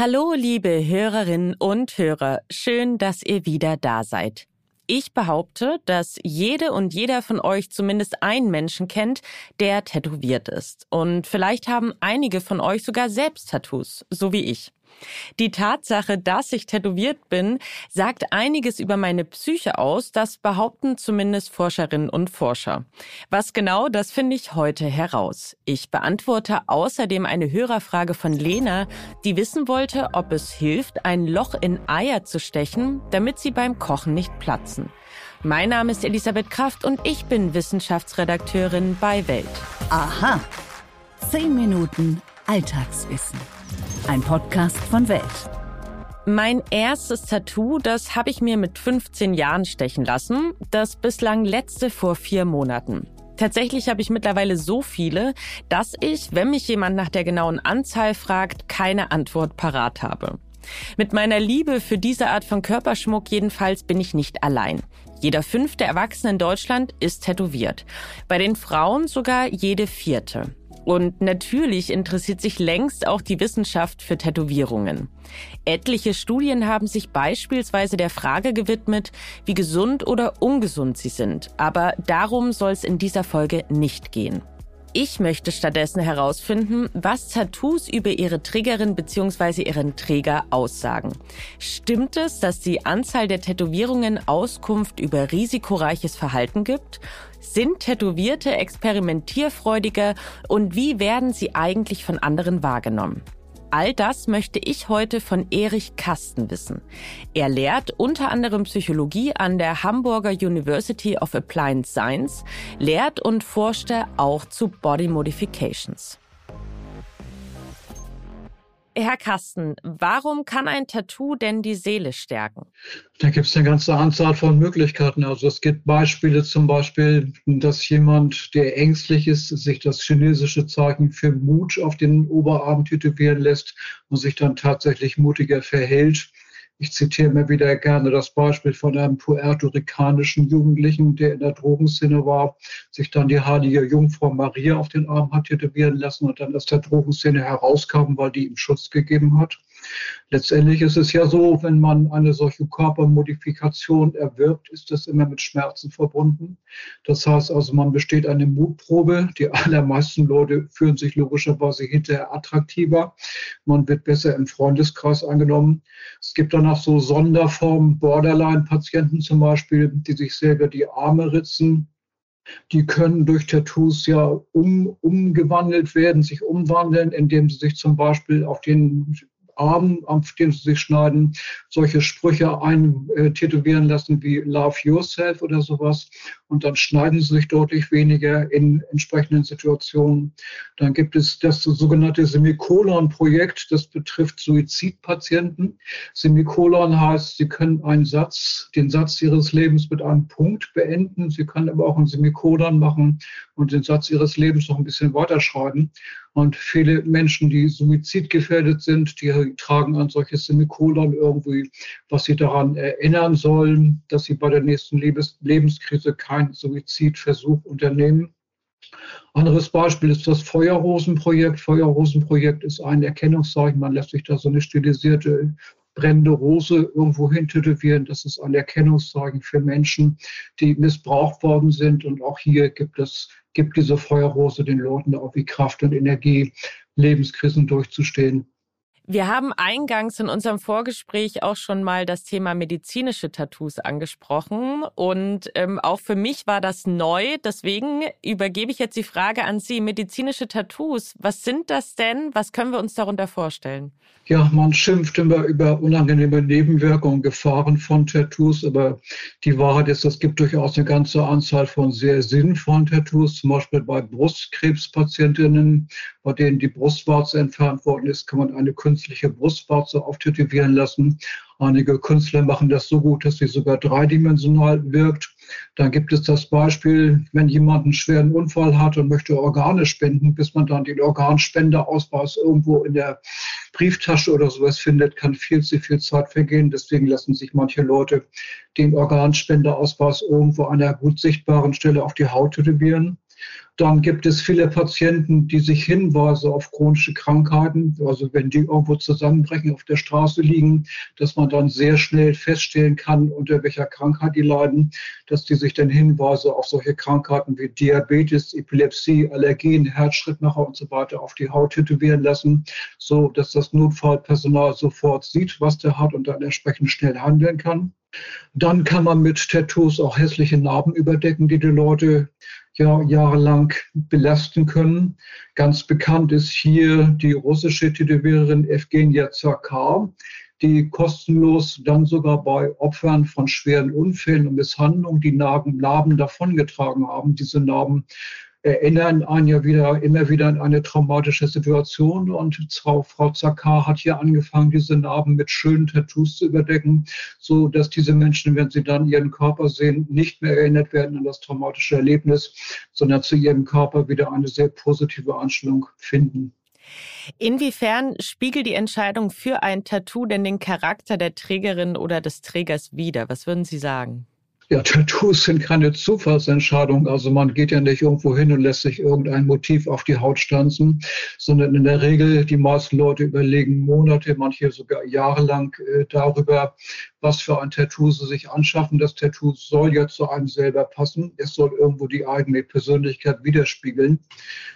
Hallo, liebe Hörerinnen und Hörer. Schön, dass ihr wieder da seid. Ich behaupte, dass jede und jeder von euch zumindest einen Menschen kennt, der tätowiert ist. Und vielleicht haben einige von euch sogar selbst Tattoos, so wie ich. Die Tatsache, dass ich tätowiert bin, sagt einiges über meine Psyche aus, das behaupten zumindest Forscherinnen und Forscher. Was genau, das finde ich heute heraus. Ich beantworte außerdem eine Hörerfrage von Lena, die wissen wollte, ob es hilft, ein Loch in Eier zu stechen, damit sie beim Kochen nicht platzen. Mein Name ist Elisabeth Kraft und ich bin Wissenschaftsredakteurin bei Welt. Aha. Zehn Minuten Alltagswissen. Ein Podcast von Welt. Mein erstes Tattoo, das habe ich mir mit 15 Jahren stechen lassen. Das bislang letzte vor vier Monaten. Tatsächlich habe ich mittlerweile so viele, dass ich, wenn mich jemand nach der genauen Anzahl fragt, keine Antwort parat habe. Mit meiner Liebe für diese Art von Körperschmuck jedenfalls bin ich nicht allein. Jeder fünfte Erwachsene in Deutschland ist tätowiert. Bei den Frauen sogar jede vierte. Und natürlich interessiert sich längst auch die Wissenschaft für Tätowierungen. Etliche Studien haben sich beispielsweise der Frage gewidmet, wie gesund oder ungesund sie sind. Aber darum soll es in dieser Folge nicht gehen. Ich möchte stattdessen herausfinden, was Tattoos über ihre Trägerin bzw. ihren Träger aussagen. Stimmt es, dass die Anzahl der Tätowierungen Auskunft über risikoreiches Verhalten gibt? Sind Tätowierte experimentierfreudiger und wie werden sie eigentlich von anderen wahrgenommen? All das möchte ich heute von Erich Kasten wissen. Er lehrt unter anderem Psychologie an der Hamburger University of Applied Science, lehrt und forschte auch zu Body Modifications. Herr Kasten, warum kann ein Tattoo denn die Seele stärken? Da gibt es eine ganze Anzahl von Möglichkeiten. Also es gibt Beispiele zum Beispiel, dass jemand, der ängstlich ist, sich das chinesische Zeichen für Mut auf den Oberarm tätowieren lässt und sich dann tatsächlich mutiger verhält. Ich zitiere mir wieder gerne das Beispiel von einem puerto-ricanischen Jugendlichen, der in der Drogenszene war, sich dann die heilige Jungfrau Maria auf den Arm hat tätowieren lassen und dann aus der Drogenszene herauskam, weil die ihm Schutz gegeben hat. Letztendlich ist es ja so, wenn man eine solche Körpermodifikation erwirbt, ist das immer mit Schmerzen verbunden. Das heißt also, man besteht eine Mutprobe. Die allermeisten Leute fühlen sich logischerweise hinterher attraktiver. Man wird besser im Freundeskreis angenommen. Es gibt dann auch so Sonderformen, Borderline-Patienten zum Beispiel, die sich selber die Arme ritzen die können durch Tattoos ja um, umgewandelt werden, sich umwandeln, indem sie sich zum Beispiel auf den Arm, auf dem sie sich schneiden, solche Sprüche eintätowieren lassen wie Love Yourself oder sowas. Und dann schneiden sie sich deutlich weniger in entsprechenden Situationen. Dann gibt es das sogenannte Semikolon-Projekt, das betrifft Suizidpatienten. Semikolon heißt, sie können einen Satz, den Satz ihres Lebens mit einem Punkt beenden. Sie können aber auch ein Semikolon machen und den Satz ihres Lebens noch ein bisschen weiterschreiben. Und viele Menschen, die suizidgefährdet sind, die tragen ein solches Semikolon irgendwie, was sie daran erinnern sollen, dass sie bei der nächsten Lebens Lebenskrise keinen Suizidversuch unternehmen. Anderes Beispiel ist das Feuerrosenprojekt. Feuerrosenprojekt ist ein Erkennungszeichen. Man lässt sich da so eine stilisierte brennende Rose irgendwo hin tätowieren. Das ist ein Erkennungszeichen für Menschen, die missbraucht worden sind. Und auch hier gibt es gibt diese Feuerrose den Leuten auch wie Kraft und Energie, Lebenskrisen durchzustehen. Wir haben eingangs in unserem Vorgespräch auch schon mal das Thema medizinische Tattoos angesprochen. Und ähm, auch für mich war das neu. Deswegen übergebe ich jetzt die Frage an Sie. Medizinische Tattoos, was sind das denn? Was können wir uns darunter vorstellen? Ja, man schimpft immer über unangenehme Nebenwirkungen, Gefahren von Tattoos. Aber die Wahrheit ist, es gibt durchaus eine ganze Anzahl von sehr sinnvollen Tattoos. Zum Beispiel bei Brustkrebspatientinnen, bei denen die Brustwarze entfernt worden ist, kann man eine künstliche Brustwarze auftätowieren lassen. Einige Künstler machen das so gut, dass sie sogar dreidimensional wirkt. Dann gibt es das Beispiel, wenn jemand einen schweren Unfall hat und möchte Organe spenden, bis man dann den Organspenderausweis irgendwo in der Brieftasche oder sowas findet, kann viel zu viel Zeit vergehen. Deswegen lassen sich manche Leute den Organspenderausweis irgendwo an einer gut sichtbaren Stelle auf die Haut tätowieren. Dann gibt es viele Patienten, die sich Hinweise auf chronische Krankheiten, also wenn die irgendwo zusammenbrechen, auf der Straße liegen, dass man dann sehr schnell feststellen kann, unter welcher Krankheit die leiden, dass die sich dann Hinweise auf solche Krankheiten wie Diabetes, Epilepsie, Allergien, Herzschrittmacher und so weiter auf die Haut tätowieren lassen, so dass das Notfallpersonal sofort sieht, was der hat und dann entsprechend schnell handeln kann. Dann kann man mit Tattoos auch hässliche Narben überdecken, die die Leute ja, jahrelang belasten können. Ganz bekannt ist hier die russische Tätowiererin Evgenia Zakar, die kostenlos dann sogar bei Opfern von schweren Unfällen und Misshandlungen die Narben, Narben davongetragen haben. Diese Narben erinnern einen ja wieder, immer wieder an eine traumatische Situation. Und Frau, Zakar hat hier angefangen, diese Narben mit schönen Tattoos zu überdecken, so dass diese Menschen, wenn sie dann ihren Körper sehen, nicht mehr erinnert werden an das traumatische Erlebnis, sondern zu ihrem Körper wieder eine sehr positive Einstellung finden. Inwiefern spiegelt die Entscheidung für ein Tattoo denn den Charakter der Trägerin oder des Trägers wider? Was würden Sie sagen? Ja, Tattoos sind keine Zufallsentscheidung. Also man geht ja nicht irgendwo hin und lässt sich irgendein Motiv auf die Haut stanzen, sondern in der Regel, die meisten Leute überlegen Monate, manche sogar jahrelang äh, darüber, was für ein Tattoo sie sich anschaffen. Das Tattoo soll ja zu einem selber passen. Es soll irgendwo die eigene Persönlichkeit widerspiegeln.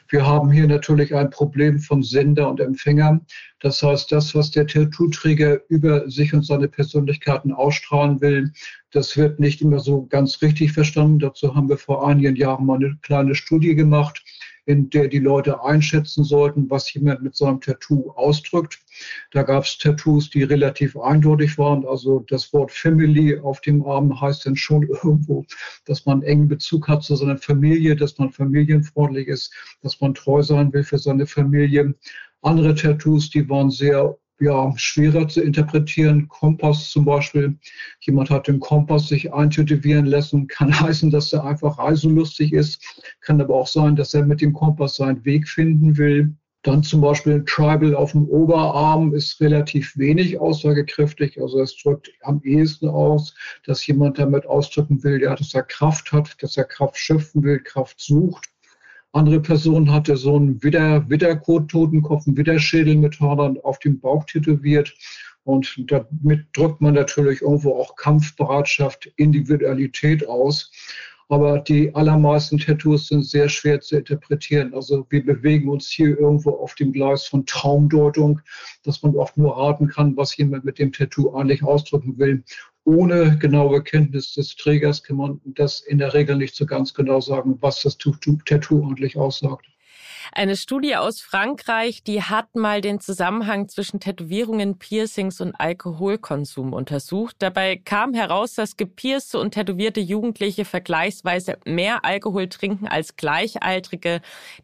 Wir haben hier natürlich ein Problem von Sender und Empfänger. Das heißt, das, was der Tattoo-Träger über sich und seine Persönlichkeiten ausstrahlen will, das wird nicht immer so ganz richtig verstanden. Dazu haben wir vor einigen Jahren mal eine kleine Studie gemacht in der die Leute einschätzen sollten, was jemand mit seinem Tattoo ausdrückt. Da gab es Tattoos, die relativ eindeutig waren. Also das Wort Family auf dem Arm heißt dann schon irgendwo, dass man engen Bezug hat zu seiner Familie, dass man familienfreundlich ist, dass man treu sein will für seine Familie. Andere Tattoos, die waren sehr ja, schwerer zu interpretieren. Kompass zum Beispiel. Jemand hat den Kompass sich eintätowieren lassen. Kann heißen, dass er einfach reiselustig ist. Kann aber auch sein, dass er mit dem Kompass seinen Weg finden will. Dann zum Beispiel Tribal auf dem Oberarm ist relativ wenig aussagekräftig. Also es drückt am ehesten aus, dass jemand damit ausdrücken will, ja, dass er Kraft hat, dass er Kraft schöpfen will, Kraft sucht. Andere Person hatte so einen Widder, Widderkot-Totenkopf, einen Widderschädel mit Hörnern auf dem Bauch tätowiert. Und damit drückt man natürlich irgendwo auch Kampfbereitschaft, Individualität aus. Aber die allermeisten Tattoos sind sehr schwer zu interpretieren. Also wir bewegen uns hier irgendwo auf dem Gleis von Traumdeutung, dass man oft nur raten kann, was jemand mit dem Tattoo eigentlich ausdrücken will ohne genaue Kenntnis des Trägers kann man das in der Regel nicht so ganz genau sagen, was das Tattoo eigentlich aussagt. Eine Studie aus Frankreich, die hat mal den Zusammenhang zwischen Tätowierungen, Piercings und Alkoholkonsum untersucht. Dabei kam heraus, dass gepierste und tätowierte Jugendliche vergleichsweise mehr Alkohol trinken als Gleichaltrige,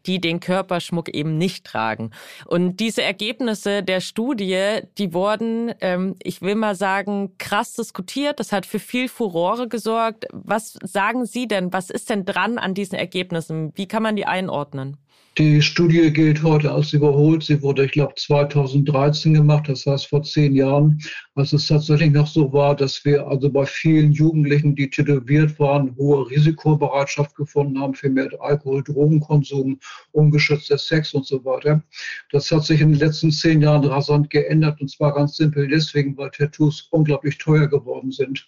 die den Körperschmuck eben nicht tragen. Und diese Ergebnisse der Studie, die wurden, ähm, ich will mal sagen, krass diskutiert. Das hat für viel Furore gesorgt. Was sagen Sie denn? Was ist denn dran an diesen Ergebnissen? Wie kann man die einordnen? Die Studie gilt heute als überholt. Sie wurde, ich glaube, 2013 gemacht, das heißt vor zehn Jahren, als es tatsächlich noch so war, dass wir also bei vielen Jugendlichen, die tätowiert waren, hohe Risikobereitschaft gefunden haben für mehr Alkohol, Drogenkonsum, ungeschützter Sex und so weiter. Das hat sich in den letzten zehn Jahren rasant geändert und zwar ganz simpel deswegen, weil Tattoos unglaublich teuer geworden sind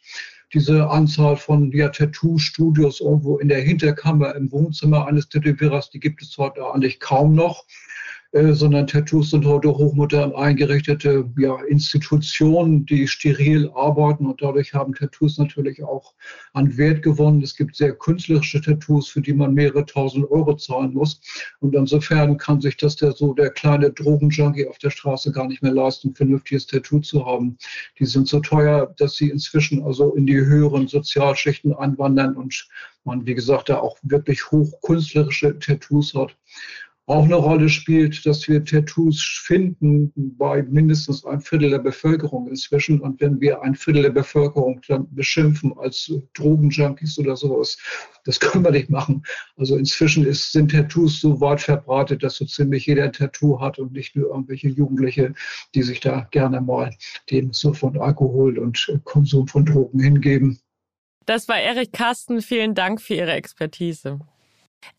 diese Anzahl von ja, Tattoo-Studios irgendwo in der Hinterkammer im Wohnzimmer eines Tätowierers, die gibt es heute eigentlich kaum noch. Äh, sondern Tattoos sind heute hochmodern eingerichtete ja, Institutionen, die steril arbeiten und dadurch haben Tattoos natürlich auch an Wert gewonnen. Es gibt sehr künstlerische Tattoos, für die man mehrere tausend Euro zahlen muss. Und insofern kann sich das der so der kleine Drogenjunkie auf der Straße gar nicht mehr leisten, ein vernünftiges Tattoo zu haben. Die sind so teuer, dass sie inzwischen also in die höheren Sozialschichten anwandern und man, wie gesagt, da auch wirklich hochkünstlerische Tattoos hat auch eine Rolle spielt, dass wir Tattoos finden bei mindestens ein Viertel der Bevölkerung inzwischen. Und wenn wir ein Viertel der Bevölkerung dann beschimpfen als Drogenjunkies oder sowas, das können wir nicht machen. Also inzwischen ist, sind Tattoos so weit verbreitet, dass so ziemlich jeder ein Tattoo hat und nicht nur irgendwelche Jugendliche, die sich da gerne mal dem so von Alkohol und Konsum von Drogen hingeben. Das war Erik Carsten. Vielen Dank für Ihre Expertise.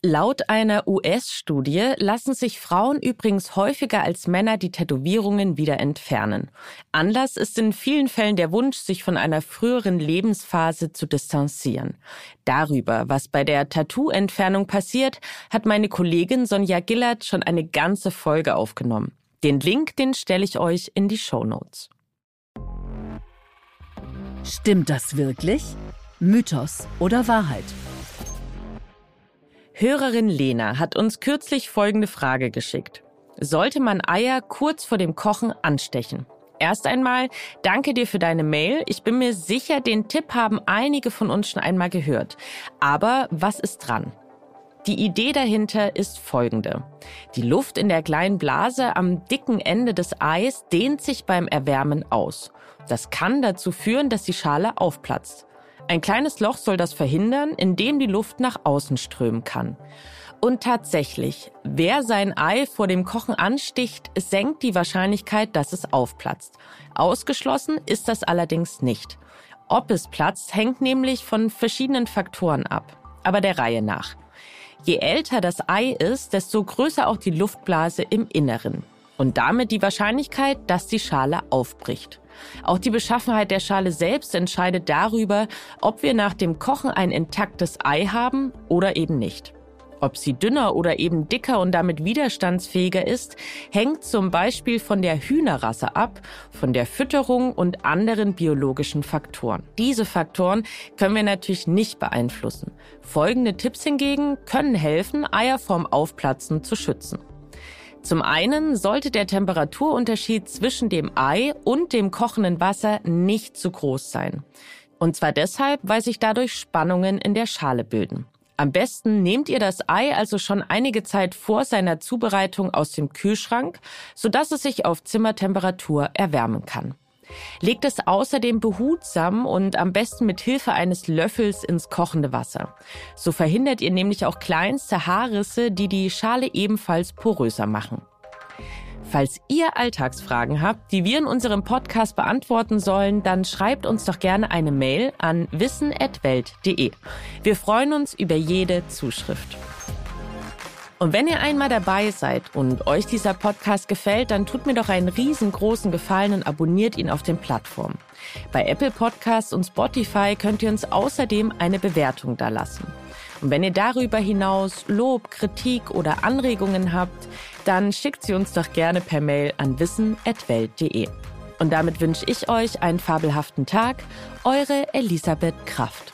Laut einer US-Studie lassen sich Frauen übrigens häufiger als Männer die Tätowierungen wieder entfernen. Anlass ist in vielen Fällen der Wunsch, sich von einer früheren Lebensphase zu distanzieren. Darüber, was bei der Tattoo-Entfernung passiert, hat meine Kollegin Sonja Gillert schon eine ganze Folge aufgenommen. Den Link, den stelle ich euch in die Show Notes. Stimmt das wirklich? Mythos oder Wahrheit? Hörerin Lena hat uns kürzlich folgende Frage geschickt. Sollte man Eier kurz vor dem Kochen anstechen? Erst einmal danke dir für deine Mail. Ich bin mir sicher, den Tipp haben einige von uns schon einmal gehört. Aber was ist dran? Die Idee dahinter ist folgende. Die Luft in der kleinen Blase am dicken Ende des Eis dehnt sich beim Erwärmen aus. Das kann dazu führen, dass die Schale aufplatzt. Ein kleines Loch soll das verhindern, indem die Luft nach außen strömen kann. Und tatsächlich, wer sein Ei vor dem Kochen ansticht, senkt die Wahrscheinlichkeit, dass es aufplatzt. Ausgeschlossen ist das allerdings nicht. Ob es platzt, hängt nämlich von verschiedenen Faktoren ab. Aber der Reihe nach. Je älter das Ei ist, desto größer auch die Luftblase im Inneren. Und damit die Wahrscheinlichkeit, dass die Schale aufbricht. Auch die Beschaffenheit der Schale selbst entscheidet darüber, ob wir nach dem Kochen ein intaktes Ei haben oder eben nicht. Ob sie dünner oder eben dicker und damit widerstandsfähiger ist, hängt zum Beispiel von der Hühnerrasse ab, von der Fütterung und anderen biologischen Faktoren. Diese Faktoren können wir natürlich nicht beeinflussen. Folgende Tipps hingegen können helfen, Eier vorm Aufplatzen zu schützen. Zum einen sollte der Temperaturunterschied zwischen dem Ei und dem kochenden Wasser nicht zu groß sein. Und zwar deshalb, weil sich dadurch Spannungen in der Schale bilden. Am besten nehmt ihr das Ei also schon einige Zeit vor seiner Zubereitung aus dem Kühlschrank, sodass es sich auf Zimmertemperatur erwärmen kann. Legt es außerdem behutsam und am besten mit Hilfe eines Löffels ins kochende Wasser. So verhindert ihr nämlich auch kleinste Haarrisse, die die Schale ebenfalls poröser machen. Falls ihr Alltagsfragen habt, die wir in unserem Podcast beantworten sollen, dann schreibt uns doch gerne eine Mail an wissen.welt.de. Wir freuen uns über jede Zuschrift. Und wenn ihr einmal dabei seid und euch dieser Podcast gefällt, dann tut mir doch einen riesengroßen Gefallen und abonniert ihn auf den Plattformen. Bei Apple Podcasts und Spotify könnt ihr uns außerdem eine Bewertung dalassen. Und wenn ihr darüber hinaus Lob, Kritik oder Anregungen habt, dann schickt sie uns doch gerne per Mail an wissen.welt.de. Und damit wünsche ich euch einen fabelhaften Tag. Eure Elisabeth Kraft.